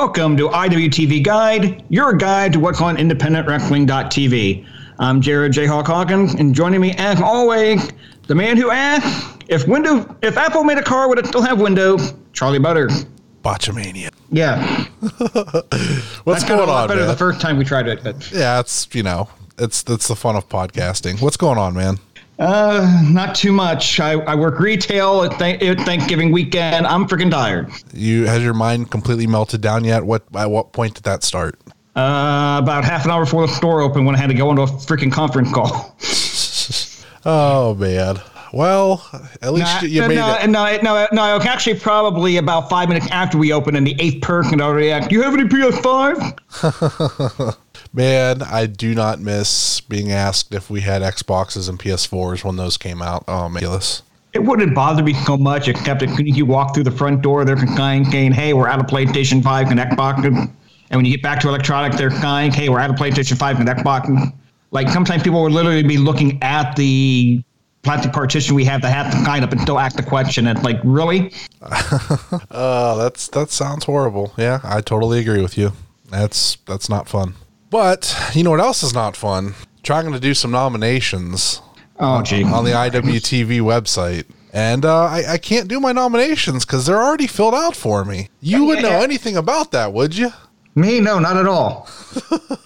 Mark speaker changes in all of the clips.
Speaker 1: Welcome to IWTV Guide, your guide to what's on independentwrestling.tv. I'm Jared J. Hawk Hawkins, and joining me as always, the man who asked if window if Apple made a car would it still have windows, Charlie Butter.
Speaker 2: Botchamania.
Speaker 1: Yeah.
Speaker 2: What's going on,
Speaker 1: better
Speaker 2: man?
Speaker 1: the first time we tried it, but
Speaker 2: yeah, it's you know, it's that's the fun of podcasting. What's going on, man?
Speaker 1: Uh, not too much. I, I work retail at, th- at Thanksgiving weekend. I'm freaking tired.
Speaker 2: You has your mind completely melted down yet? What at what point did that start?
Speaker 1: Uh, about half an hour before the store opened, when I had to go into a freaking conference call.
Speaker 2: Oh man. Well, at least you
Speaker 1: no,
Speaker 2: made
Speaker 1: no,
Speaker 2: it.
Speaker 1: no, no, no, actually, probably about five minutes after we opened, and the eighth person already asked, "Do you have any PS5?"
Speaker 2: Man, I do not miss being asked if we had Xboxes and PS4s when those came out. Oh, ridiculous.
Speaker 1: It wouldn't bother me so much, except if you walk through the front door, they're saying, "Hey, we're out of PlayStation 5 and Xbox." And when you get back to electronic, they're saying, "Hey, we're out of PlayStation 5 and Xbox." Like sometimes people will literally be looking at the plastic partition we have to have to kind up and still ask the question. It's like, really?
Speaker 2: Uh, that's that sounds horrible. Yeah, I totally agree with you. That's that's not fun. But you know what else is not fun? Trying to do some nominations
Speaker 1: Oh, gee.
Speaker 2: on the IWTV website. And uh, I, I can't do my nominations because they're already filled out for me. You wouldn't know anything about that, would you?
Speaker 1: Me? No, not at all.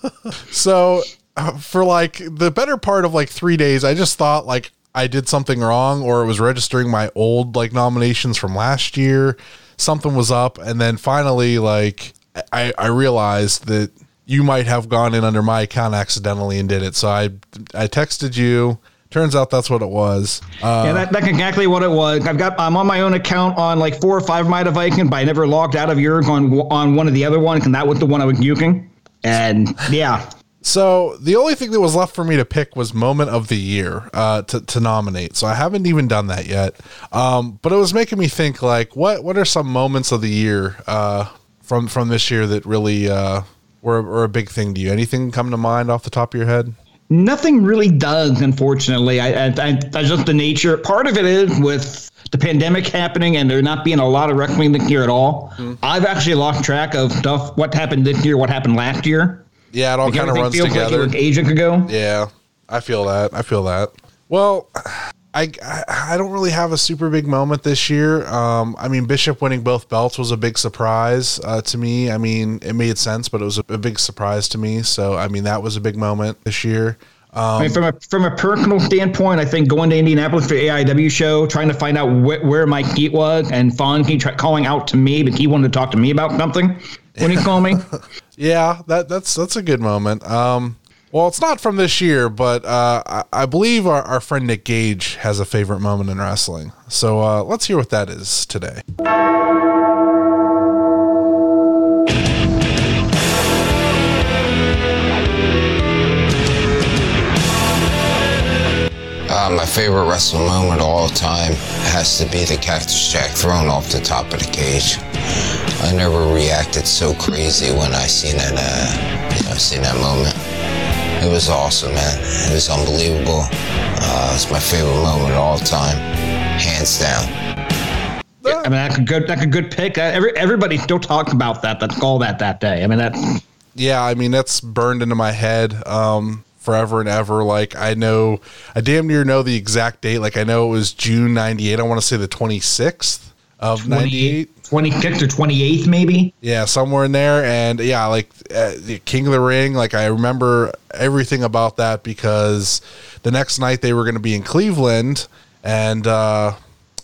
Speaker 2: So uh, for like the better part of like three days, I just thought like I did something wrong or it was registering my old like nominations from last year. Something was up, and then finally, like I, I realized that you might have gone in under my account accidentally and did it. So I I texted you. Turns out that's what it was. Uh,
Speaker 1: Yeah, that, that's exactly what it was. I've got I'm on my own account on like four or five of my devices, but I never logged out of yours on on one of the other ones, and that was the one I was using. And yeah,
Speaker 2: So the only thing that was left for me to pick was moment of the year uh, to to nominate. So I haven't even done that yet. Um, but it was making me think like what what are some moments of the year uh, from from this year that really uh, were, were a big thing to you? Anything come to mind off the top of your head?
Speaker 1: nothing really does, unfortunately. I, I, I just the nature. Part of it is with the pandemic happening and there not being a lot of wrestling this year at all. Mm-hmm. I've actually lost track of stuff. What happened this year? What happened last year?
Speaker 2: Yeah, it all kind of runs
Speaker 1: like
Speaker 2: together.
Speaker 1: ages ago.
Speaker 2: Yeah, I feel that. I feel that. Well, I, I don't really have a super big moment this year. Um, I mean, Bishop winning both belts was a big surprise uh, to me. I mean, it made sense, but it was a, a big surprise to me. So, I mean, that was a big moment this year.
Speaker 1: I mean, from a from a personal standpoint, I think going to Indianapolis for the AIW show, trying to find out wh- where my heat was, and Fonzie try- calling out to me, but he wanted to talk to me about something when he called me.
Speaker 2: Yeah, that that's that's a good moment. Um, well, it's not from this year, but uh, I, I believe our, our friend Nick Gage has a favorite moment in wrestling. So uh, let's hear what that is today.
Speaker 3: Uh, my favorite wrestling moment of all time has to be the Cactus Jack thrown off the top of the cage. I never reacted so crazy when I seen that, uh, you know, seen that moment. It was awesome, man. It was unbelievable. Uh, it's my favorite moment of all time, hands down.
Speaker 1: I mean, that's a good that's a good pick. Uh, Every, everybody still talks about that. That's all that that day. I mean, that
Speaker 2: yeah, I mean that's burned into my head um, forever and ever. Like I know, I damn near know the exact date. Like I know it was June '98. I want to say the 26th of '98.
Speaker 1: 26th or 28th, maybe.
Speaker 2: Yeah, somewhere in there. And yeah, like uh, the King of the Ring. Like I remember everything about that because the next night they were going to be in Cleveland, and uh,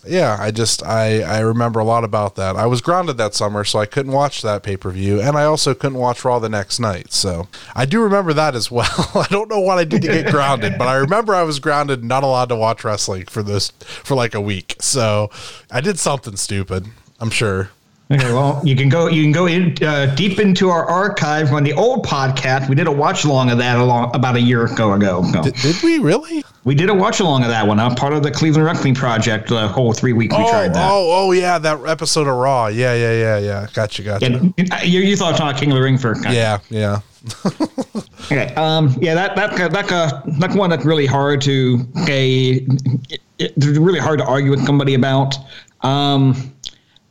Speaker 2: yeah, I just I I remember a lot about that. I was grounded that summer, so I couldn't watch that pay per view, and I also couldn't watch Raw the next night. So I do remember that as well. I don't know what I did to get grounded, but I remember I was grounded, not allowed to watch wrestling for this for like a week. So I did something stupid. I'm sure.
Speaker 1: Okay, well, you can go you can go in uh, deep into our archive on the old podcast. We did a watch along of that along about a year ago ago. No.
Speaker 2: Did, did we really?
Speaker 1: We did a watch along of that one. I'm part of the Cleveland Wrestling Project. The whole three weeks we
Speaker 2: oh,
Speaker 1: tried that.
Speaker 2: Oh, oh, yeah, that episode of Raw. Yeah, yeah, yeah, yeah. Gotcha, gotcha.
Speaker 1: And you, you thought talking King of the Ring for kind of
Speaker 2: yeah, yeah.
Speaker 1: Okay. Um. Yeah. That that that uh, that's one that's really hard to okay. It, it, really hard to argue with somebody about. Um.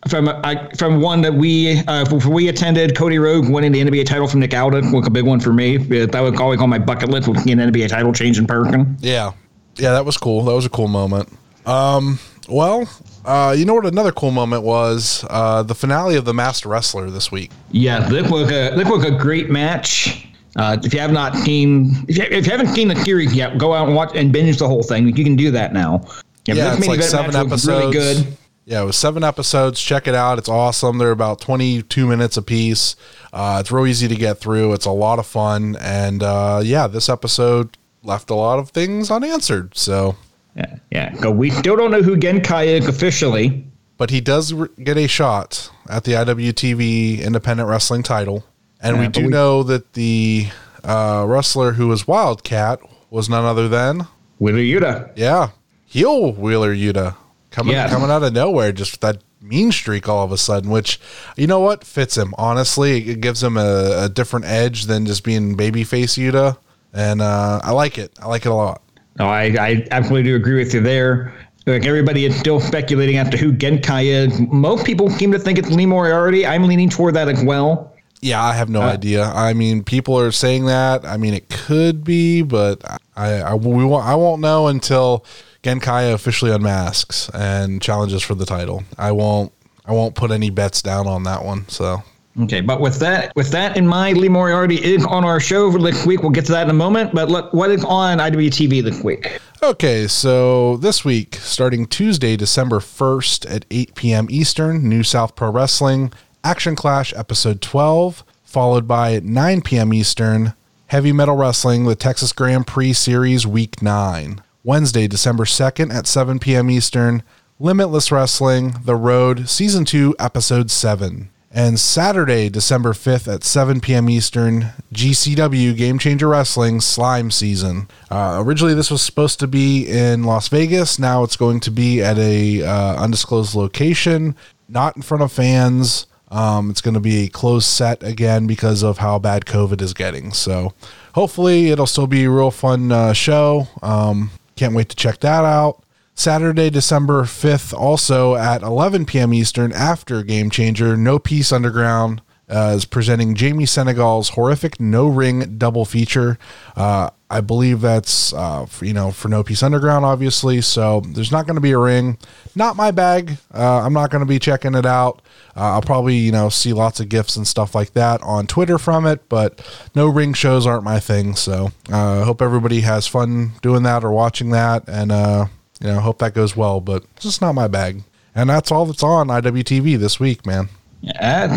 Speaker 1: From I, from one that we uh, we attended. Cody Rhodes winning the NWA title from Nick Aldis was a big one for me. That was always on my bucket list. Was an NWA title change in person.
Speaker 2: Yeah, yeah, that was cool. That was a cool moment. Um, well, uh, you know what? Another cool moment was uh, the finale of the Masked Wrestler this week.
Speaker 1: Yeah, this was a this was a great match. Uh, if you have not seen, if you, if you haven't seen the series yet, go out and watch and binge the whole thing. You can do that now.
Speaker 2: Yeah,
Speaker 1: this
Speaker 2: it's like seven episodes.
Speaker 1: Really good.
Speaker 2: Yeah, it was seven episodes. Check it out. It's awesome. They're about 22 minutes apiece. Uh, it's real easy to get through. It's a lot of fun. And uh, yeah, this episode left a lot of things unanswered. So,
Speaker 1: Yeah, yeah. We still don't know who Genkai is officially.
Speaker 2: but he does re- get a shot at the IWTV Independent Wrestling title. And
Speaker 1: Yeah,
Speaker 2: we do
Speaker 1: we-
Speaker 2: know that the uh, wrestler who was Wildcat was none other than,
Speaker 1: Wheeler Yuta.
Speaker 2: yeah, heel Wheeler Yuta coming
Speaker 1: Yeah.
Speaker 2: coming out of nowhere, just that mean streak all of a sudden. Which you know what fits him. Honestly, it gives him a, a different edge than just being babyface Yuta, and uh, I like it. I like it a lot.
Speaker 1: No, I, I absolutely do agree with you there. Like everybody is still speculating as to who Genkai is. Most people seem to think it's Lee Moriarty. I'm leaning toward that as well.
Speaker 2: Yeah, I have no idea. I mean, people are saying that. I mean, it could be, but I I, we won't, I won't know until Genkai officially unmasks and challenges for the title. I won't I won't put any bets down on that one. So
Speaker 1: Okay, but with that with that in mind, Lee Moriarty is on our show for this week. We'll get to that in a moment. But look, what is on IWTV this week?
Speaker 2: Okay, so this week, starting Tuesday, December 1st at 8 p.m. Eastern, New South Pro Wrestling, Action Clash Episode 12, followed by at 9 p.m. Eastern, Heavy Metal Wrestling, the Texas Grand Prix Series Week 9. Wednesday, December 2nd at 7 p.m. Eastern, Limitless Wrestling, The Road, Season 2, Episode 7. And Saturday, December 5th at 7 p.m. Eastern, GCW Game Changer Wrestling Slime Season. Uh, originally, this was supposed to be in Las Vegas. Now it's going to be at a uh, undisclosed location, not in front of fans. Um, it's going to be a closed set again because of how bad COVID is getting. So hopefully, it'll still be a real fun uh, show. Um, can't wait to check that out. Saturday, December 5th, also at 11 p.m. Eastern, after Game Changer, No Peace Underground uh, is presenting Jamie Senegal's horrific no ring double feature. Uh, I believe that's, uh, for, you know, for No Peace Underground, obviously. So there's not going to be a ring. Not my bag. Uh, I'm not going to be checking it out. Uh, I'll probably, you know, see lots of gifts and stuff like that on Twitter from it, but no ring shows aren't my thing. So I hope everybody has fun doing that or watching that. And, you know, hope that goes well, but it's just not my bag. And that's all that's on IWTV this week, man.
Speaker 1: Uh,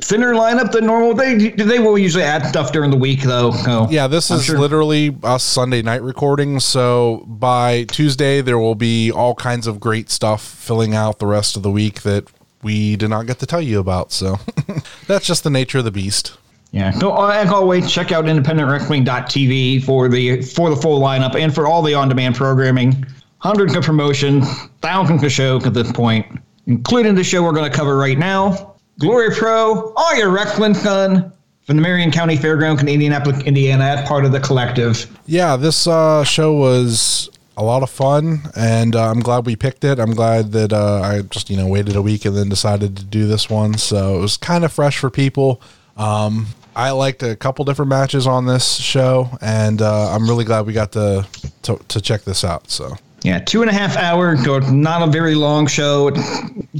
Speaker 1: thinner lineup than normal. They they will usually add stuff during the week though. So
Speaker 2: Yeah, this
Speaker 1: I'm
Speaker 2: is
Speaker 1: sure-
Speaker 2: literally us Sunday night recording. So by Tuesday, there will be all kinds of great stuff filling out the rest of the week that we did not get to tell you about. So that's just the nature of the beast.
Speaker 1: Yeah. So as always, check out independentwrestling.tv for the for the full lineup and for all the on-demand programming. Hundreds of promotions, thousands of shows at this point, including the show we're going to cover right now. Glory Pro, all your wrestling fun from the Marion County Fairground in Indianapolis, Indiana, part of the collective.
Speaker 2: Yeah, this uh, show was a lot of fun, and uh, I'm glad we picked it. I'm glad that uh, I just you know waited a week and then decided to do this one. So it was kind of fresh for people. Um, I liked a couple different matches on this show, and uh, I'm really glad we got to, to to check this out. So
Speaker 1: Yeah, two and a half hour, not a very long show.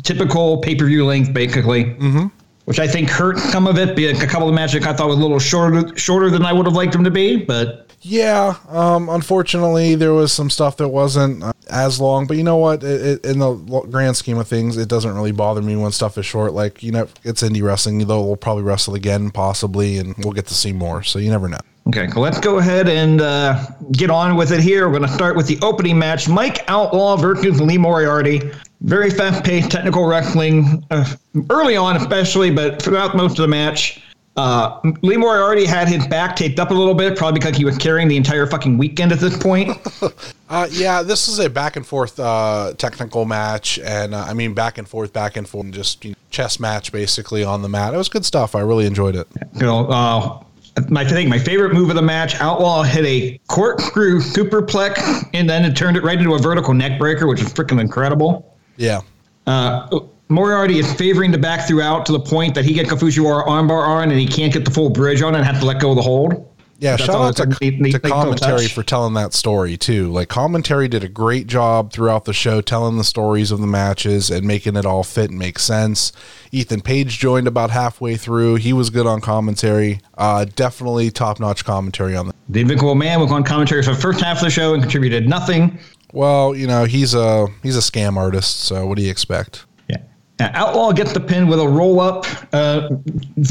Speaker 1: Typical pay per view length, basically. Mm-hmm. Which I think hurt some of it. Be a couple of matches I thought was a little shorter, shorter than I would have liked them to be. But
Speaker 2: yeah, um, unfortunately, there was some stuff that wasn't uh, as long. But you know what? It, it, in the grand scheme of things, it doesn't really bother me when stuff is short. Like you know, it's indie wrestling. Though we'll probably wrestle again, possibly, and we'll get to see more. So you never know.
Speaker 1: Okay, so let's go ahead and uh, get on with it here. We're going to start with the opening match: Mike Outlaw versus Lee Moriarty. Very fast-paced technical wrestling, uh, early on especially, but throughout most of the match. Uh, Lee Moriarty had his back taped up a little bit, probably because he was carrying the entire fucking weekend at this point.
Speaker 2: Uh, yeah, this is a back and forth uh, technical match, and uh, I mean back and forth, back and forth, just you know, chess match basically on the mat. It was good stuff. I really enjoyed it.
Speaker 1: you know, uh, my I think my favorite move of the match, Outlaw hit a corkscrew superplex and then it turned it right into a vertical neck breaker, which is freaking incredible.
Speaker 2: Yeah,
Speaker 1: Uh, Moriarty is favoring the back throughout to the point that he gets a Fujiwara armbar on and he can't get the full bridge on and have to let go of the hold.
Speaker 2: Yeah,
Speaker 1: That's
Speaker 2: shout out to,
Speaker 1: it's a neat- neat-
Speaker 2: to
Speaker 1: neat
Speaker 2: commentary
Speaker 1: touch.
Speaker 2: for telling that story too. Like commentary did a great job throughout the show telling the stories of the matches and making it all fit and make sense. Ethan Page joined about halfway through. He was good on commentary. Uh, definitely top notch commentary on the.
Speaker 1: The Invincible Man was on commentary for the first half of the show and contributed nothing.
Speaker 2: Well, you know he's a he's a scam artist, so what do you expect?
Speaker 1: Outlaw gets the pin with a roll up. Uh,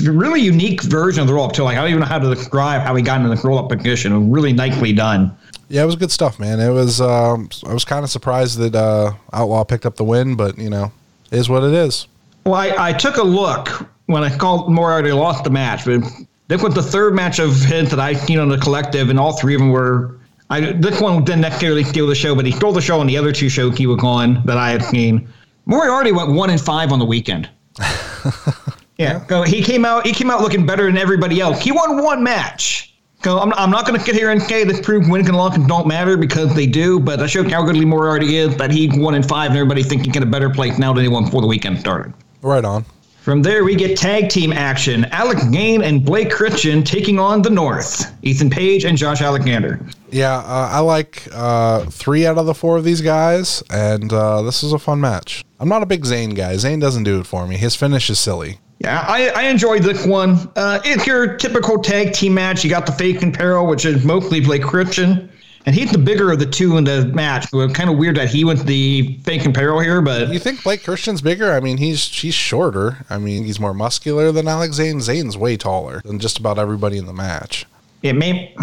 Speaker 1: really unique version of the roll up, too. Like, I don't even know how to describe how he got into the roll up position. Really nicely done.
Speaker 2: Yeah, it was good stuff, man. It was. Um, I was kind of surprised that uh, Outlaw picked up the win, but you know, it is what it is.
Speaker 1: Well, I, I took a look when I called Moriarty lost the match, but this was the third match of his that I've seen on the collective, and all three of them were. I, this one didn't necessarily steal the show, but he stole the show on the other two shows he was on that I had seen. Moriarty went one and five on the weekend. yeah, so he came out. He came out looking better than everybody else. He won one match. So I'm, I'm not going to sit here and say this proves wins and losses don't matter because they do. But I showed how good Lee Moriarty is. That he won in five, and everybody thinks he's in a better place now than he won before the weekend started.
Speaker 2: Right on.
Speaker 1: From there, we get tag team action. Alex Zane and Blake Christian taking on the North. Ethan Page and Josh Alexander.
Speaker 2: Yeah, uh, I like uh, three out of the four of these guys, and uh, this is a fun match. I'm not a big Zane guy. Zane doesn't do it for me. His finish is silly.
Speaker 1: Yeah, I, I enjoyed this one. Uh, it's your typical tag team match. You got the fake and peril, which is mostly Blake Christian. And he's the bigger of the two in the match. So it's kind of weird that he went the fake and peril here, but
Speaker 2: You think Blake Christian's bigger? I mean, he's he's shorter. I mean, he's more muscular than Alex Zane. Zane's way taller than just about everybody in the match.
Speaker 1: it may.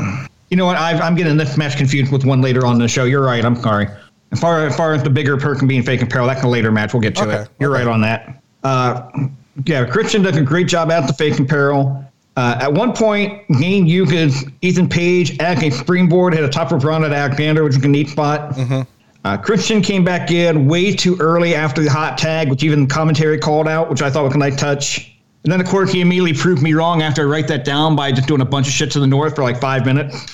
Speaker 1: You know what? I've, I'm getting this match confused with one later on in the show. You're right. I'm sorry. As far as, far as the bigger person being fake and peril, that's a later match. We'll get to
Speaker 2: Okay,
Speaker 1: it. You're
Speaker 2: okay.
Speaker 1: right on that. Uh, yeah, Christian does a great job at the fake and peril. Uh, at one point, Zane Yuka's Ethan Page at a springboard hit a top rope run at Alexander, which was a neat spot. Uh, Christian came back in way too early after the hot tag, which even commentary called out, which I thought was a nice touch. And then, of course, he immediately proved me wrong after I write that down by just doing a bunch of shit to the North for like five minutes.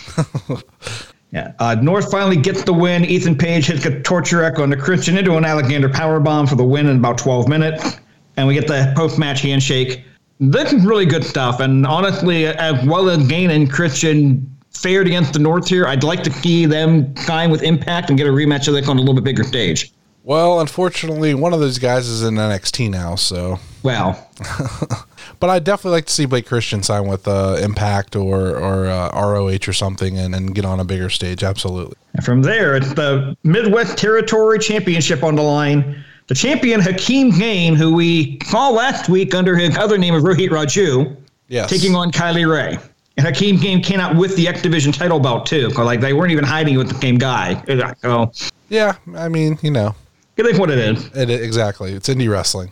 Speaker 1: yeah. Uh, North finally gets the win. Ethan Page hits a torture echo on the Christian into an Alexander powerbomb for the win in about 12 minutes. And we get the post match handshake. This is really good stuff. And honestly, as well as Zane and Christian fared against the North here, I'd like to see them sign with Impact and get a rematch of this on a little bit bigger stage.
Speaker 2: Well, unfortunately, one of those guys is in NXT now, so.
Speaker 1: Well,
Speaker 2: But I'd definitely like to see Blake Christian sign with uh, Impact or or uh, ROH or something and, and get on a bigger stage. Absolutely.
Speaker 1: And from there, it's the Midwest Territory Championship on the line. The champion Hakim Zane, who we saw last week under his other name of Rohit Raju,
Speaker 2: Yes.
Speaker 1: taking on Kylie Rae. And Hakim Zane came out with the X Division title belt too. Like they weren't even hiding with the same guy. So
Speaker 2: Yeah, I mean, you know,
Speaker 1: it is what it is.
Speaker 2: It, exactly. It's indie wrestling.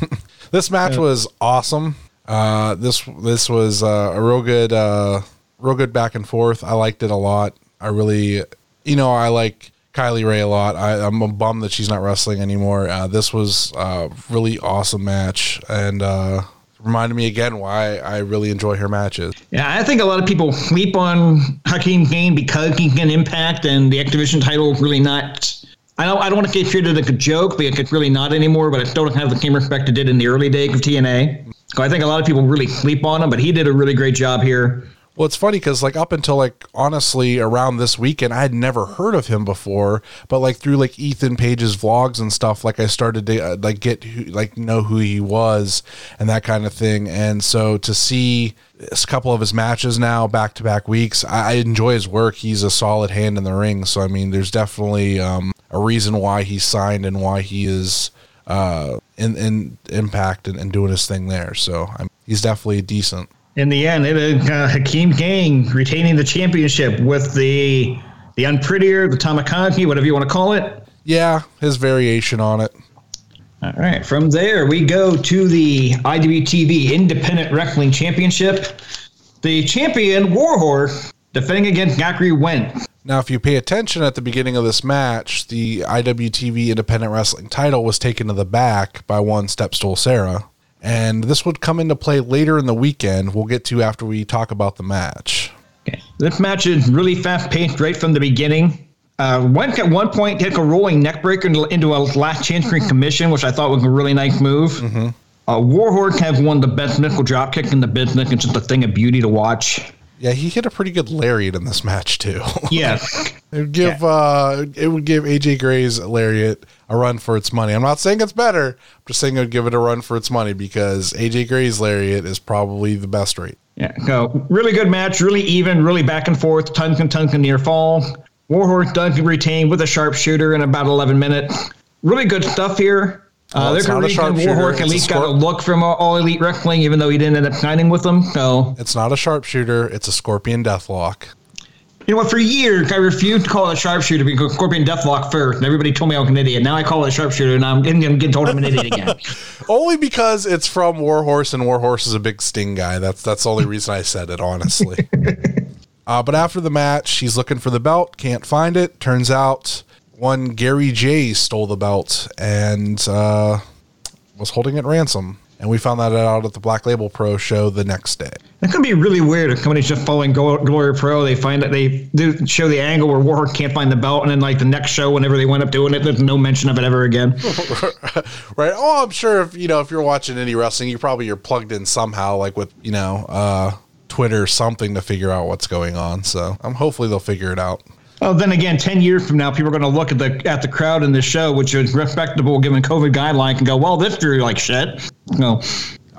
Speaker 2: this match was awesome. Uh, this this was uh, a real good, uh, real good back and forth. I liked it a lot. I really, you know, I like Kylie Rae a lot. I, I'm a bum that she's not wrestling anymore. Uh, this was a really awesome match and uh, reminded me again why I really enjoy her matches.
Speaker 1: Yeah, I think a lot of people sleep on Hakim Zane because he can impact and the X Division title really not. I don't. I don't want to get treated like a joke because it's really not anymore. But I still don't have the same respect it did in the early days of TNA. So I think a lot of people really sleep on him, but he did a really great job here.
Speaker 2: Well, it's funny because like up until like honestly around this weekend, I had never heard of him before. But like through like Ethan Page's vlogs and stuff, like I started to uh, like get like know who he was and that kind of thing. And so to see a couple of his matches now back to back weeks, I, I enjoy his work. He's a solid hand in the ring. So I mean, there's definitely um, a reason why he signed and why he is uh, in in Impact and, and doing his thing there. So I'm, he's definitely decent.
Speaker 1: In the end, it is uh, Hakim Zane retaining the championship with the the unprettier, the Tamakagi, whatever you want to call it.
Speaker 2: Yeah, his variation on it.
Speaker 1: All right. From there, we go to the IWTV Independent Wrestling Championship. The champion, Warhorse, defending against Gakri Wen.
Speaker 2: Now, if you pay attention at the beginning of this match, the IWTV Independent Wrestling title was taken to the back by one Stepstool Sarah. And this would come into play later in the weekend. We'll get to after we talk about the match.
Speaker 1: Okay. This match is really fast paced right from the beginning. Uh, went at one point, took a rolling neck breaker into a last chance green commission, which I thought was a really nice move. Mm-hmm. Uh, Warhorse has one of the best nickel drop kick in the business. It's just a thing of beauty to watch.
Speaker 2: Yeah, he hit a pretty good lariat in this match too.
Speaker 1: Yes.
Speaker 2: it would give yeah. uh it would give AJ Gray's lariat a run for its money. I'm not saying it's better. I'm just saying it would give it a run for its money because AJ Gray's lariat is probably the best rate.
Speaker 1: Yeah. So really good match, really even, really back and forth, tons of near fall. Warhorse does retain with a sharpshooter in about 11 minutes. Really good stuff here. Uh, well, they're going to Warhorse at least got a look from All Elite Wrestling, even though he didn't end up signing with them. So
Speaker 2: it's not a sharpshooter; it's a Scorpion Deathlock.
Speaker 1: You know what? For years, I refused to call it a sharpshooter because Scorpion Deathlock first, and everybody told me I was an idiot. Now I call it a sharpshooter, and I'm getting told I'm an idiot again.
Speaker 2: only because it's from Warhorse, and Warhorse is a big Sting guy. That's that's the only reason I said it, honestly. uh, but after the match, he's looking for the belt, can't find it. Turns out one Gary J stole the belt and uh, was holding it ransom. And we found that out at the Black Label Pro show the next day.
Speaker 1: That could be really weird if somebody's just following Glory Pro. They find that they do show the angle where Warhorse can't find the belt, and then like the next show, whenever they went up doing it, there's no mention of it ever again.
Speaker 2: right? Oh, I'm sure if you know if you're watching indie wrestling, you probably you're plugged in somehow, like with you know uh, Twitter or something to figure out what's going on. So I'm hopefully they'll figure it out.
Speaker 1: Oh, then again, ten years from now, people are going to look at the at the crowd in this show, which is respectable given COVID guidelines, and go, "Well, this drew like shit." No.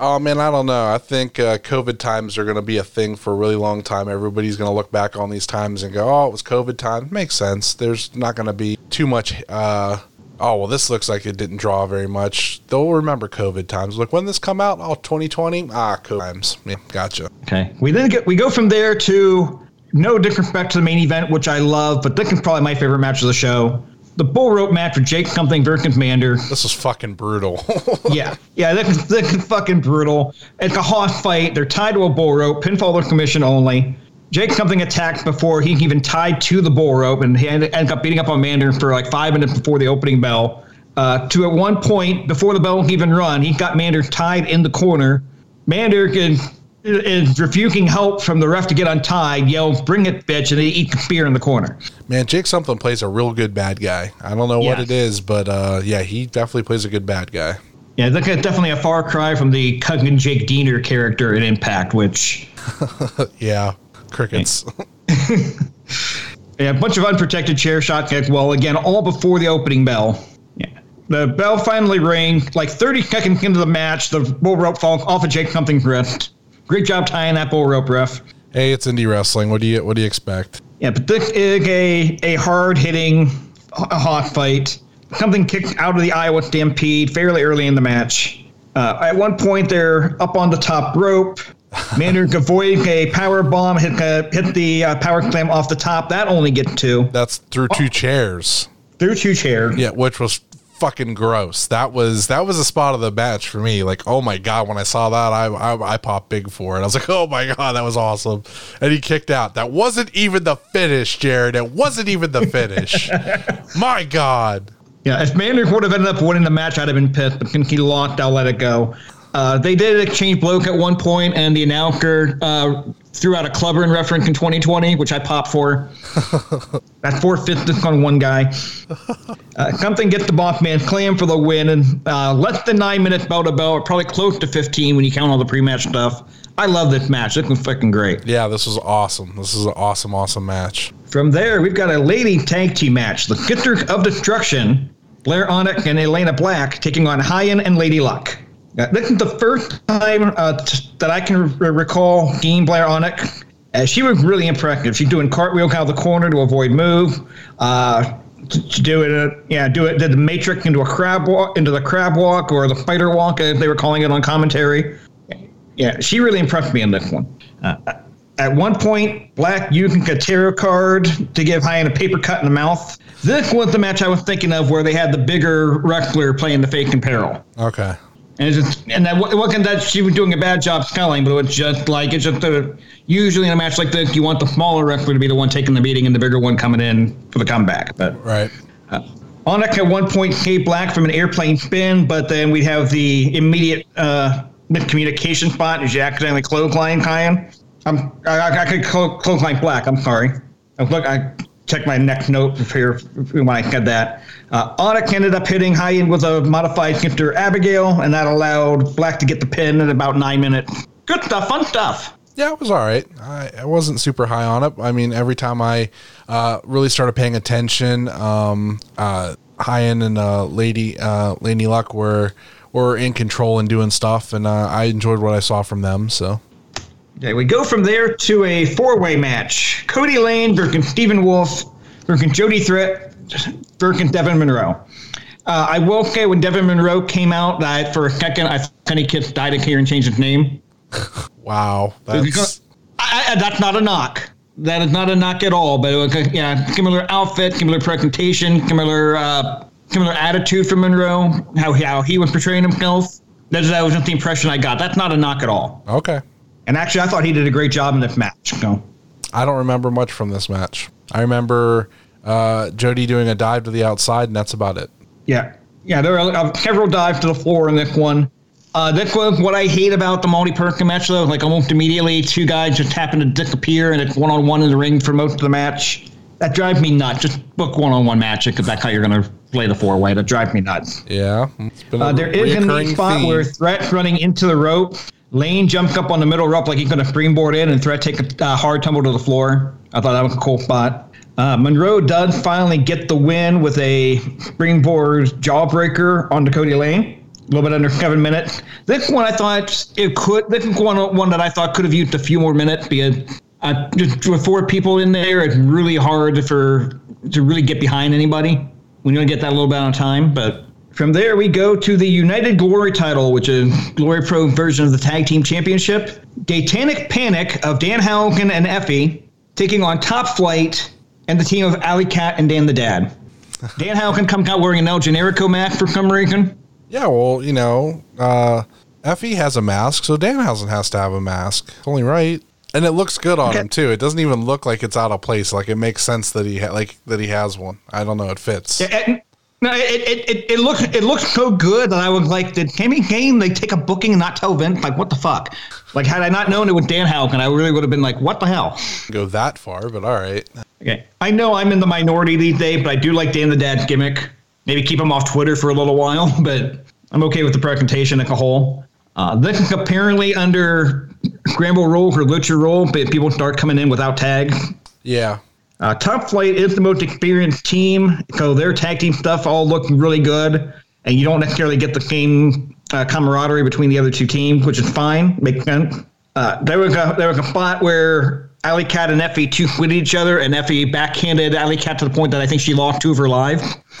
Speaker 2: Oh man, I don't know. I think uh, COVID times are going to be a thing for a really long time. Everybody's going to look back on these times and go, "Oh, it was COVID time." Makes sense. There's not going to be too much. Uh, oh well, this looks like it didn't draw very much. They'll remember COVID times. Look, when this come out, oh, 2020. Ah, COVID times. Yeah, gotcha.
Speaker 1: Okay. We then get we go from there to no disrespect to the main event, which I love, but this is probably my favorite match of the show. The bull rope match with Jake something versus Commander.
Speaker 2: This is fucking brutal.
Speaker 1: yeah, yeah, this is, this is fucking brutal. It's a Hoss fight. They're tied to a bull rope, pinfall or commission only. Jake something attacked before he even tied to the bull rope, and he ended, ended up beating up on Mander for like five minutes before the opening bell. Uh, to at one point before the bell even run, he got Mander tied in the corner. Mander can is refuting help from the ref to get untied, yell, "Bring it, bitch!" and they eat spear in the corner.
Speaker 2: Man, Jake something plays a real good bad guy. I don't know what it is, but uh, yeah, he definitely plays a good bad guy.
Speaker 1: Yeah, that's definitely a far cry from the cousin Jake Deaner character in Impact, which.
Speaker 2: yeah, crickets.
Speaker 1: yeah, a bunch of unprotected chair shot as well. Again, all before the opening bell. Yeah. The bell finally rang. Like 30 seconds into the match, the bull rope falls off of Jake something's wrist. Great job tying that bull rope, ref.
Speaker 2: Hey, it's indie wrestling. What do you what do you expect?
Speaker 1: Yeah, but this is a a hard hitting a hot fight. Something kicked out of the Iowa Stampede fairly early in the match. Uh, at one point, they're up on the top rope. Mander avoid a power bomb, hit, uh, hit the uh, power slam off the top. That only gets two.
Speaker 2: That's through two oh. chairs.
Speaker 1: Through two chairs.
Speaker 2: Yeah, which was fucking gross. That was that was a spot of the match for me. Like, oh my god, when I saw that, I I, I popped big for it. I was like, oh my god, that was awesome. And he kicked out. That wasn't even the finish, Jared. It wasn't even the finish. my god.
Speaker 1: Yeah, if Mander would have ended up winning the match, I'd have been pissed. But since he lost, I'll let it go. Uh, they did exchange bloke at one point, and the announcer uh, threw out a clubber in reference in 2020, which I popped for. That's four fifths on one guy. Uh, something gets the Bossman Clan for the win, and uh, less than nine minutes bell to bell, probably close to 15 when you count all the pre-match stuff. I love this match. It was fucking great.
Speaker 2: Yeah, this was awesome. This is an awesome, awesome match.
Speaker 1: From there, we've got a lady tag team match. The Sisters of Destruction, Blair Onyx and Elena Black, taking on Hyan and Lady Luck. This is the first time uh, that I can recall Dean Blair Onyx. Uh, she was really impressive. She's doing cartwheels out of the corner to avoid move. Uh, to, to do it, uh, yeah, do it. Did the matrix into a crab walk, into the crab walk, or the fighter walk, as they were calling it on commentary. Yeah, she really impressed me in this one. Uh, at one point, Black using a tarot card to give Hyan a paper cut in the mouth. This was the match I was thinking of where they had the bigger wrestler playing the fake in peril.
Speaker 2: Okay.
Speaker 1: And just, and that it wasn't that she was doing a bad job spelling, but it's just like it's just a, usually in a match like this, you want the smaller wrestler to be the one taking the beating and the bigger one coming in for the comeback. But
Speaker 2: right.
Speaker 1: Uh, Onyx at one point Kate Black from an airplane spin, but then we have the immediate uh, miscommunication spot as you accidentally clothesline Hyan. I'm I, I, I could clo- clothesline Black. I'm sorry. I look I check my next note here when I had that. Uh, Onyx ended up hitting Hyan with a modified Skipper Abigail, and that allowed Black to get the pin in about nine minutes. Good stuff, fun stuff.
Speaker 2: Yeah, it was all right. I, I wasn't super high on it. I mean, every time I uh, really started paying attention, um, uh, Hyan and uh, Lady uh, Lady Luck were were in control and doing stuff, and uh, I enjoyed what I saw from them. So
Speaker 1: Okay, we go from there to a four-way match: Cody Lane versus Stephen Wolf versus Jody Threat versus Devin Monroe. Uh, I will say when Devin Monroe came out, that for a second I thought Kenny Kiss died here and changed his name.
Speaker 2: wow, that's
Speaker 1: I, I, that's not a knock. That is not a knock at all. But it was, a, yeah, similar outfit, similar presentation, similar uh, similar attitude from Monroe. How how he was portraying himself. That, that was just the impression I got. That's not a knock at all.
Speaker 2: okay.
Speaker 1: And actually, I thought he did a great job in this match. So.
Speaker 2: I don't remember much from this match. I remember uh, Jody doing a dive to the outside, and that's about it.
Speaker 1: Yeah, yeah. There are uh, several dives to the floor in this one. Uh, this was what I hate about the multi person match, though. Like almost immediately, two guys just happen to disappear, and it's one on one in the ring for most of the match. That drives me nuts. Just book one on one match because that's how you're going to play the four way. That drives me nuts.
Speaker 2: Yeah,
Speaker 1: Uh, there is a neat spot
Speaker 2: theme.
Speaker 1: where Threat's running into the rope. Lane jumps up on the middle rope like he's going to springboard in, and Threat take a uh, hard tumble to the floor. I thought that was a cool spot. Uh, Monroe does finally get the win with a springboard jawbreaker on Cody Lane. A little bit under seven minutes. This one I thought it could. This is one one that I thought could have used a few more minutes because uh, just with four people in there, it's really hard for to really get behind anybody when you don't get that little bit of time. But from there, we go to the United Glory title, which is Glory Pro version of the Tag Team Championship. Datanic Panic of Danhausen and Effy taking on Top Flight and the team of Alley Cat and Dan the Dad. Danhausen comes out wearing an El Generico mask for some reason.
Speaker 2: Yeah, well, you know, uh, Effy has a mask, so Danhausen has to have a mask. Only right, and it looks good on
Speaker 1: Okay.
Speaker 2: him too. It doesn't even look like it's out of place. Like it makes sense that he ha- like that he has one. I don't know. It fits.
Speaker 1: It, it- no, it, it, it, it looks it looks so good that I was like, did Sami Zayn they take a booking and not tell Vince? Like, what the fuck? Like, had I not known it was Danhausen, I really would have been like, what the hell?
Speaker 2: Go that far, but all right.
Speaker 1: Okay. I know I'm in the minority these days, but I do like Dan the Dad's gimmick. Maybe keep him off Twitter for a little while, but I'm okay with the presentation as a whole. Uh, this is apparently under Scramble Roll or Lucha Roll, but people start coming in without tags.
Speaker 2: Yeah,
Speaker 1: Uh, Top Flight is the most experienced team, so their tag team stuff all look really good, and you don't necessarily get the same uh, camaraderie between the other two teams, which is fine, makes sense. Uh, there was a there was a spot where Alley Cat and Effy two quit each other, and Effy backhanded Alley Cat to the point that I think she lost two of her lives.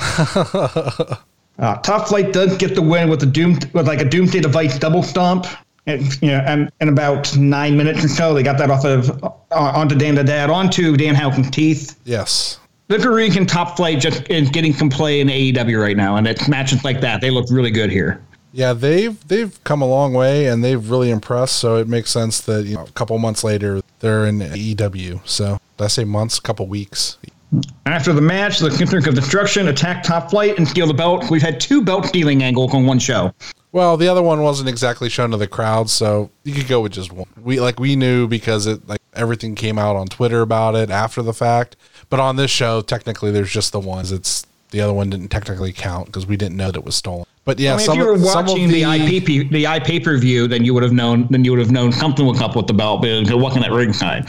Speaker 1: uh, Top Flight does get the win with a doom with like a Doomsday Device double stomp. And, you know, and in about nine minutes or so, they got that off of uh, onto Dan the Dad, onto Dan Houken's teeth.
Speaker 2: yes.
Speaker 1: Vickery and Top Flight just is getting some play in AEW right now, and it's matches like that. They look really good here.
Speaker 2: Yeah, they've they've come a long way and they've really impressed. So it makes sense that you know, a couple months later they're in AEW. So did I say months? A couple weeks.
Speaker 1: After the match, the Kingdom of Destruction attack Top Flight and steal the belt. We've had two belt stealing angles on one show.
Speaker 2: Well, the other one wasn't exactly shown to the crowd, so you could go with just one. We like we knew because it like everything came out on Twitter about it after the fact. But on this show, technically, there's just the ones. It's the other one didn't technically count because we didn't know that it was stolen. But yeah,
Speaker 1: I mean, if you were
Speaker 2: some
Speaker 1: watching the, IP the I pay per view, then you would have known. Then you would have known something was up with the belt, it wasn't at ringside.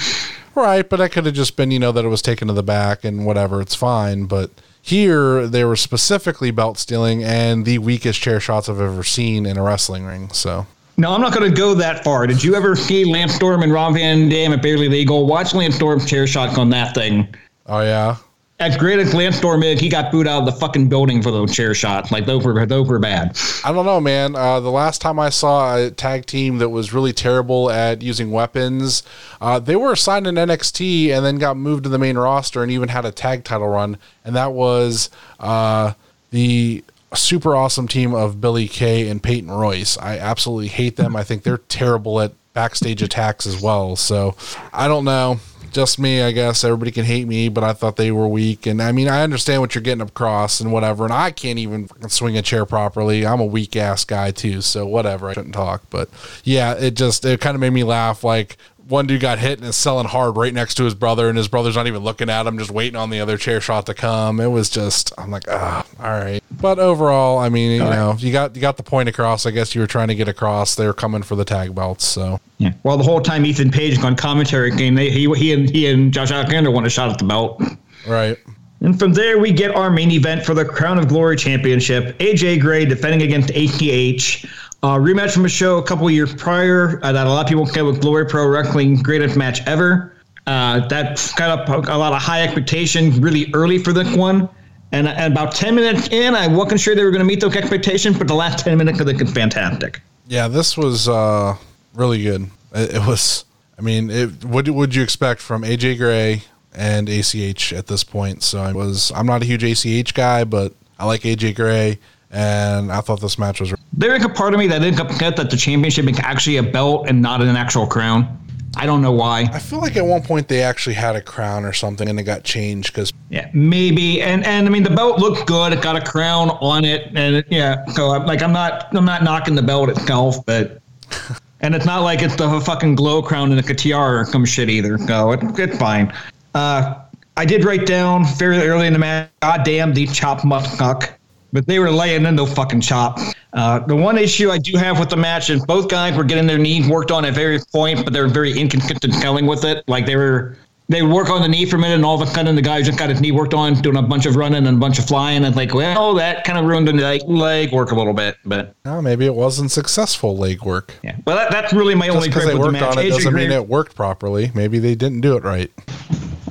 Speaker 2: Right, but that could have just been, you know, that it was taken to the back and whatever, it's fine. But here they were specifically belt stealing and the weakest chair shots I've ever seen in a wrestling ring. So
Speaker 1: No, I'm not going to go that far. Did you ever see Lance Storm and Rob Van Dam at Barely Legal? Watch Lance Storm's chair shots on that thing.
Speaker 2: oh yeah.
Speaker 1: As great as Lance is, he got booed out of the fucking building for those chair shots. Like those were those were bad.
Speaker 2: I don't know, man. Uh, the last time I saw a tag team that was really terrible at using weapons, uh, they were assigned in NXT and then got moved to the main roster and even had a tag title run, and that was uh, the super awesome team of Billy Kay and Peyton Royce. I absolutely hate them. I think they're terrible at backstage attacks as well. So I don't know. Just me, I guess. Everybody can hate me, but I thought they were weak. And I mean, I understand what you're getting across and whatever. And I can't even swing a chair properly. I'm a weak ass guy too. So whatever. I shouldn't talk. But yeah, it just, it kind of made me laugh. Like, one dude got hit and is selling hard right next to his brother, and his brother's not even looking at him, just waiting on the other chair shot to come. It was just, I'm like, ah, all right. But overall, I mean, you know, you got you got the point across. I guess you were trying to get across. They were coming for the tag belts, so
Speaker 1: Yeah. Well, the whole time Ethan Page on commentary game, they, he he and he and Josh Alexander won a shot at the belt.
Speaker 2: right.
Speaker 1: And from there, we get our main event for the Crown of Glory Championship. AJ Gray defending against ACH. Uh, rematch from a show a couple years prior uh, that a lot of people get with Glory Pro Wrestling, greatest match ever. Uh, that got up a lot of high expectation really early for this one. And, and about 10 minutes in, I wasn't sure they were going to meet those expectations, but the last 10 minutes of it was fantastic.
Speaker 2: Yeah, this was uh, really good. It, it was. I mean, it, what would you expect from AJ Gray and ACH at this point? So I was. I'm not a huge ACH guy, but I like AJ Gray, and I thought this match was.
Speaker 1: There is a part of me that didn't get that the championship is actually a belt and not an actual crown. I don't know why.
Speaker 2: I feel like at one point they actually had a crown or something, and it got changed because
Speaker 1: Yeah, maybe. And and I mean the belt looked good. It got a crown on it, and it, yeah. So I'm like I'm not I'm not knocking the belt itself, but and it's not like it's the fucking glow crown and a tiara or some shit either. So it, it's fine. Uh, I did write down fairly early in the match. God damn, the chop must suck. But they were laying in no fucking chop. Uh, the one issue I do have with the match is both guys were getting their knees worked on at various points, but they were very inconsistent selling with it. Like they were, they would work on the knee for a minute, and all of a sudden the guy just got his knee worked on, doing a bunch of running and a bunch of flying. And like, well, that kind of ruined the like, leg work a little bit. But
Speaker 2: oh, maybe it wasn't successful leg work.
Speaker 1: yeah, well, that, that's really my
Speaker 2: Just
Speaker 1: only
Speaker 2: because
Speaker 1: gripe
Speaker 2: they
Speaker 1: with the
Speaker 2: worked
Speaker 1: match.
Speaker 2: on it doesn't mean it worked properly. Maybe they didn't do it right.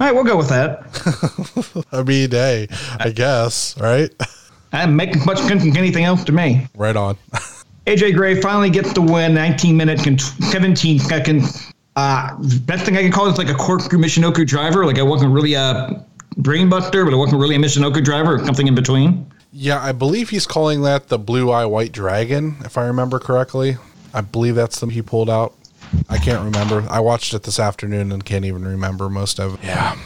Speaker 1: All right, we'll go with that.
Speaker 2: I mean, hey, I guess, right?
Speaker 1: That makes much sense than anything else to me.
Speaker 2: right on.
Speaker 1: AJ Gray finally gets the win, 19 minutes and 17 seconds. Uh, best thing I can call it is like a corkscrew Michinoku driver. Like I wasn't really a brainbuster, but I wasn't really a Michinoku driver or something in between.
Speaker 2: Yeah, I believe he's calling that the Blue Eye White Dragon, if I remember correctly. I believe that's the he pulled out. I can't remember. I watched it this afternoon and can't even remember most of it. Yeah.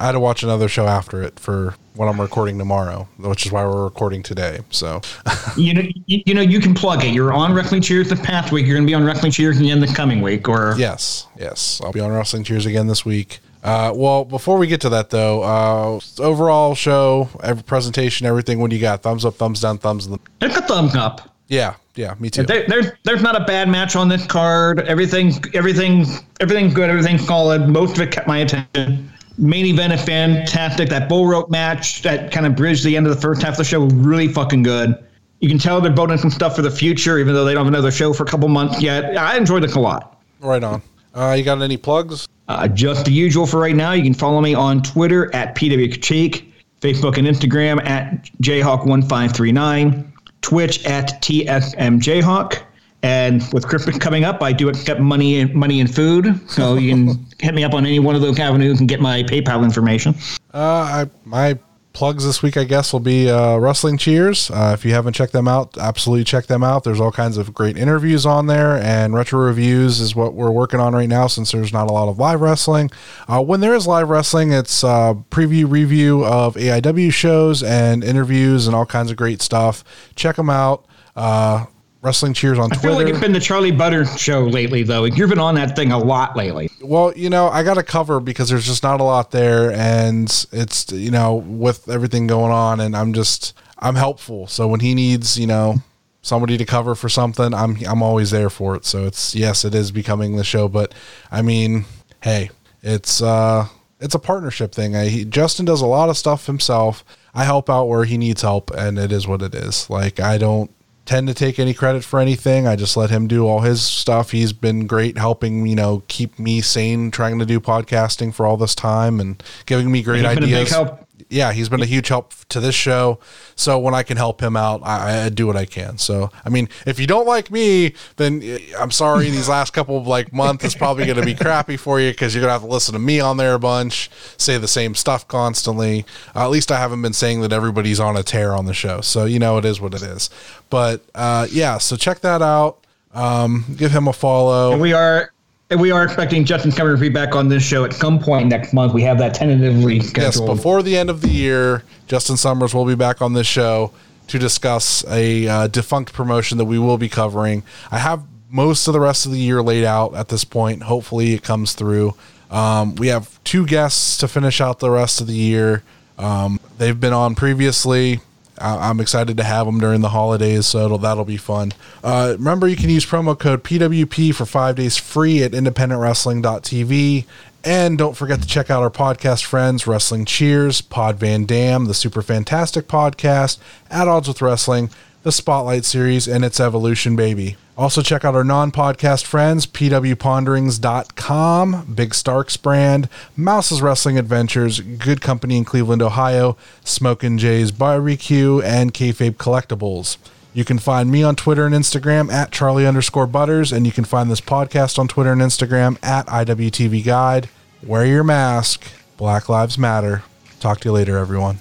Speaker 2: I had to watch another show after it for when I'm recording tomorrow, which is why we're recording today. So,
Speaker 1: You know, you, you know, you can plug it. You're on Wrestling Cheers the past week. You're going to be on Wrestling Cheers again the coming week, or
Speaker 2: yes, yes, I'll be on Wrestling Cheers again this week. Uh, well, before we get to that though, uh, overall show, every presentation, everything. What do you got? Thumbs up, thumbs down, thumbs in the.
Speaker 1: it's a thumbs up.
Speaker 2: Yeah, yeah, me too.
Speaker 1: There, there's there's not a bad match on this card. Everything everything everything's good. Everything's solid. Most of it kept my attention. Main event is fantastic. That bull rope match that kind of bridged the end of the first half of the show really fucking good. You can tell they're building some stuff for the future, even though they don't have another show for a couple months yet. I enjoyed it a lot.
Speaker 2: Right on. Uh, you got any plugs?
Speaker 1: Uh, just the usual for right now. You can follow me on Twitter at PWCheek, Facebook and Instagram at Jayhawk1539, Twitch at TSMJayhawk. And with Christmas coming up, I do accept money and money and food. So you can hit me up on any one of those avenues and get my PayPal information.
Speaker 2: Uh, I, my plugs this week, I guess, will be uh, Wrestling Cheers. Uh, if you haven't checked them out, absolutely check them out. There's all kinds of great interviews on there, and retro reviews is what we're working on right now since there's not a lot of live wrestling. Uh, when there is live wrestling, it's uh, preview review of AIW shows and interviews and all kinds of great stuff. Check them out. Wrestling Cheers on
Speaker 1: I feel
Speaker 2: Twitter.
Speaker 1: like it's been the Charlie Butter show lately, though. You've been on that thing a lot lately.
Speaker 2: Well, you know, I got to cover because there's just not a lot there, and it's you know with everything going on, and I'm just I'm helpful. So when he needs you know somebody to cover for something, I'm I'm always there for it. So it's yes, it is becoming the show, but I mean, hey, it's uh it's a partnership thing. I, he, Justin does a lot of stuff himself. I help out where he needs help, and it is what it is. Like I don't tend to take any credit for anything. I just let him do all his stuff. He's been great helping, you know, keep me sane trying to do podcasting for all this time and giving me great
Speaker 1: He's a big
Speaker 2: ideas.
Speaker 1: help.
Speaker 2: Yeah, he's been a huge help to this show. So when I can help him out, I, I do what I can. So I mean, if you don't like me, then eh, I'm sorry. These last couple of like months is probably going to be crappy for you because you're gonna have to listen to me on there a bunch, say the same stuff constantly. Uh, at least I haven't been saying that everybody's on a tear on the show. So you know it is what it is. But uh, yeah, so check that out. Um, give him a follow.
Speaker 1: And we are and we are expecting Justin Cameron to be back on this show at some point next month. We have that tentatively scheduled.
Speaker 2: Yes, before the end of the year, Justin Summers will be back on this show to discuss a uh, defunct promotion that we will be covering. I have most of the rest of the year laid out at this point. Hopefully, it comes through. Um, we have two guests to finish out the rest of the year. Um, they've been on previously. I- I'm excited to have them during the holidays, so that'll be fun. Uh, remember, you can use promo code PWP for five days free at independentwrestling.tv. And don't forget to check out our podcast friends, Wrestling Cheers, Pod Van Dam, the Super Fantastic Podcast, At Odds with Wrestling, the Spotlight Series, and its Evolution Baby. Also, check out our non podcast friends, pwponderings.com, Big Starks brand, Mouse's Wrestling Adventures, Good Company in Cleveland, Ohio, Smokin' Jay's Barbecue, and Kayfabe Collectibles. You can find me on Twitter and Instagram at Charlie underscore Butters, and you can find this podcast on Twitter and Instagram at IWTV Guide. Wear your mask. Black Lives Matter. Talk to you later, everyone.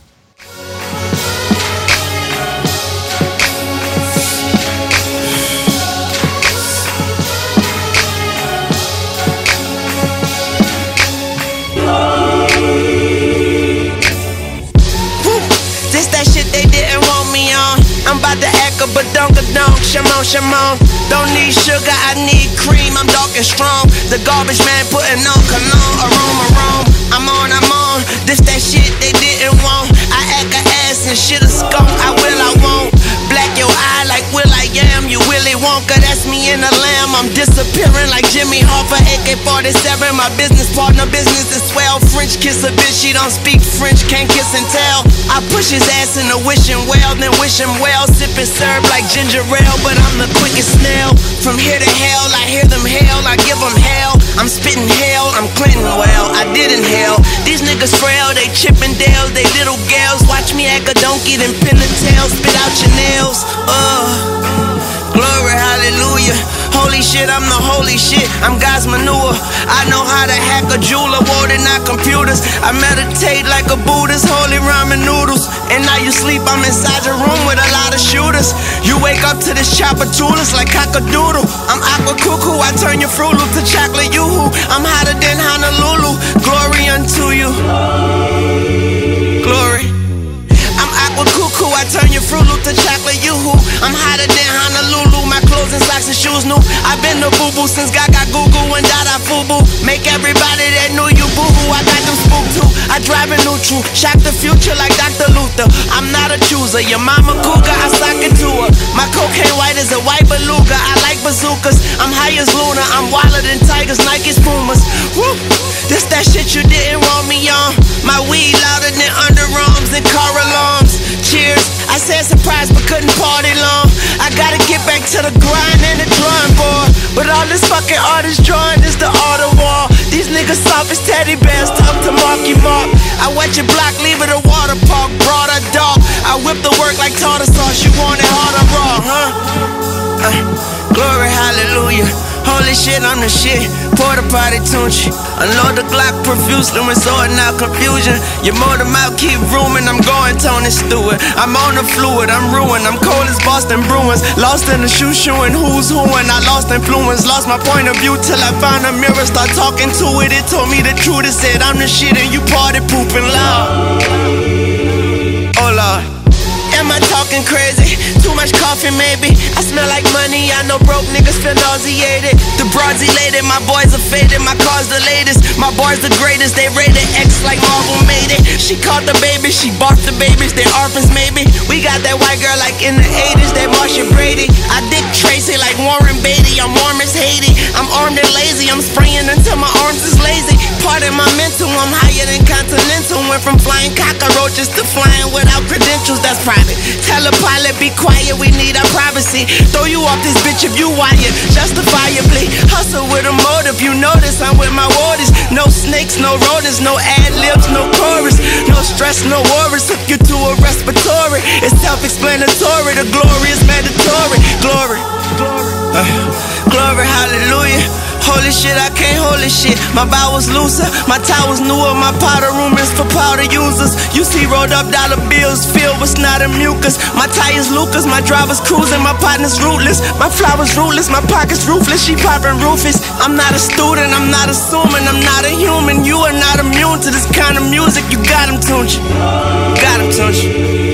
Speaker 4: Act a badonkadonk, shamon, shamon. Don't need sugar, I need cream. I'm dark and strong. The garbage man putting on cologne, aroma, aroma. Hoffa, AK-47. My business partner, business is swell. French kiss a bitch, she don't speak French, can't kiss and tell. I push his ass in the wishing well, then wish him well. Sipping syrup like ginger ale, but I'm the quickest snail. From here to hell, I hear them hail, I give them hell. I'm spitting hell, I'm Clinton well. I did inhale. These niggas frail, they chippendales, they little gals. Watch me act a donkey, then pin the tail, spit out your nails. Uh. Hallelujah. Holy shit, I'm the holy shit. I'm God's manure. I know how to hack a jeweler, water, not computers. I meditate like a Buddhist, holy ramen noodles. And now you sleep, I'm inside your room with a lot of shooters. You wake up to this chopper toolers like cockadoodle. I'm aqua cuckoo, I turn your fruit loop to chocolate yoo-hoo. I'm hotter than Honolulu. Glory unto you. Cuckoo, I turn your fruit loop to chocolate yoo-hoo. I'm hotter than Honolulu, my clothes and socks and shoes new. I've been the boo-boo since Gaga Goo and Dada Fubu. Make everybody that knew you boo-hoo, I got them spooked too. I drive in neutral, shock the future like Dr. Luther. I'm not a chooser, your mama cougar, I sock it to her. My cocaine white is a white beluga, I like bazookas. I'm high as Luna, I'm wilder than tigers, Nike's Pumas. Woo! This that shit you didn't want me on. My weed louder than underarms and car alarms. Cheers, I said surprise but couldn't party long. I gotta get back to the grind and the drawing board. But all this fucking artist drawing is the art of war. These niggas soft as teddy bears, talk to Marky Mark. I wet your block, leave it a water park, brought a dog. I whip the work like tartar sauce, you want it hard or raw, huh? Uh, glory, hallelujah. Holy shit, I'm the shit. Porta potty tunchi. Unload the Glock profusely when sorting out confusion. Your motor mouth keep rooming. I'm going Tony Stewart. I'm on the fluid. I'm ruined. I'm cold as Boston Bruins. Lost in the shoe shoeing. Who's who? And I lost influence. Lost my point of view till I found a mirror. Start talking to it. It told me the truth. It said I'm the shit and you party pooping loud. Oh Lord. Talking crazy? Too much coffee, maybe. I smell like money. I know broke niggas feel nauseated. The broads elated, my boys are faded. My car's the latest. My bars the greatest. They rated X like Marvel made it. She caught the baby, she barked the babies. They orphans, maybe. We got that white girl like in the 80s. That Marcia Brady. I dick Tracy like Warren Beatty. I'm warm as Haiti. I'm armed and lazy. I'm spraying until my arms is lazy. Pardon my mental. I'm higher than continental. Went from flying cockroaches to flying without credentials. That's private. Tell a pilot, be quiet, we need our privacy. Throw you off this bitch if you wired, justifiably. Hustle with a motive, you notice I'm with my warders. No snakes, no rodents, no ad libs, no chorus. No stress, no worries. Hook you to a respiratory. It's self explanatory, the glory is mandatory. Glory, glory, uh, glory, hallelujah. Holy shit, I can't hold this shit. My bowels looser, my towels newer, my powder room is for powder users. You see rolled up dollar bills filled with snot and mucus. My tires Lucas, my driver's cruising, my partner's rootless. My flowers rootless, my pockets roofless. She popping roofies. I'm not a student, I'm not assuming, I'm not a human. You are not immune to this kind of music. You got him, you? Got him, you?